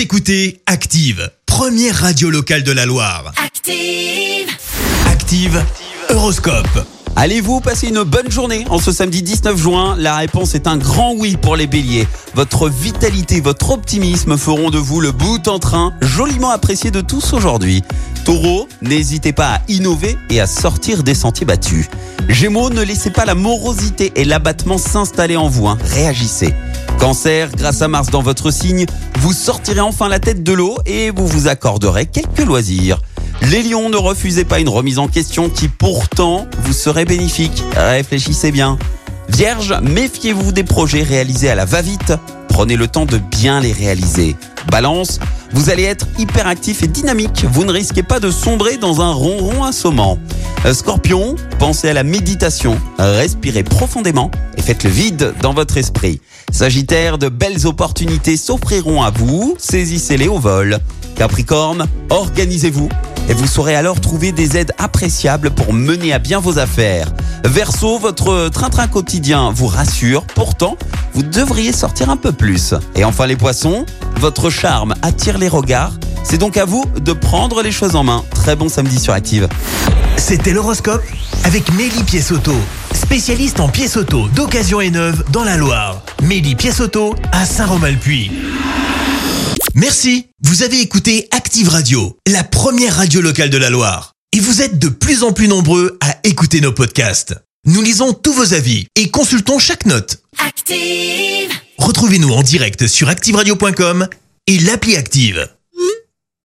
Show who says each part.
Speaker 1: Vous écoutez Active, première radio locale de la Loire.
Speaker 2: Active.
Speaker 1: Active, Horoscope.
Speaker 3: Allez-vous passer une bonne journée en ce samedi 19 juin? La réponse est un grand oui pour les béliers. Votre vitalité, votre optimisme feront de vous le bout en train, joliment apprécié de tous aujourd'hui. Taureau, n'hésitez pas à innover et à sortir des sentiers battus. Gémeaux, ne laissez pas la morosité et l'abattement s'installer en vous, hein. réagissez. Cancer, grâce à Mars dans votre signe, vous sortirez enfin la tête de l'eau et vous vous accorderez quelques loisirs. Les lions, ne refusez pas une remise en question qui pourtant vous serait bénéfique. Réfléchissez bien. Vierge, méfiez-vous des projets réalisés à la va-vite. Prenez le temps de bien les réaliser. Balance, vous allez être hyperactif et dynamique. Vous ne risquez pas de sombrer dans un ronron assommant. Euh, Scorpion, pensez à la méditation. Respirez profondément et faites le vide dans votre esprit. Sagittaire, de belles opportunités s'offriront à vous. Saisissez-les au vol. Capricorne, organisez-vous et vous saurez alors trouver des aides appréciables pour mener à bien vos affaires. Verseau, votre train-train quotidien vous rassure, pourtant, vous devriez sortir un peu plus. Et enfin les poissons, votre charme attire les regards, c'est donc à vous de prendre les choses en main. Très bon samedi sur Active.
Speaker 1: C'était l'horoscope avec Mélie Pièce-Auto, spécialiste en pièces auto d'occasion et neuve dans la Loire. Mélie Pièce-Auto à Saint-Romain-le-Puy. Merci, vous avez écouté Active Radio, la première radio locale de la Loire. Et vous êtes de plus en plus nombreux à écouter nos podcasts. Nous lisons tous vos avis et consultons chaque note.
Speaker 2: Active.
Speaker 1: Retrouvez-nous en direct sur activeradio.com et l'appli Active.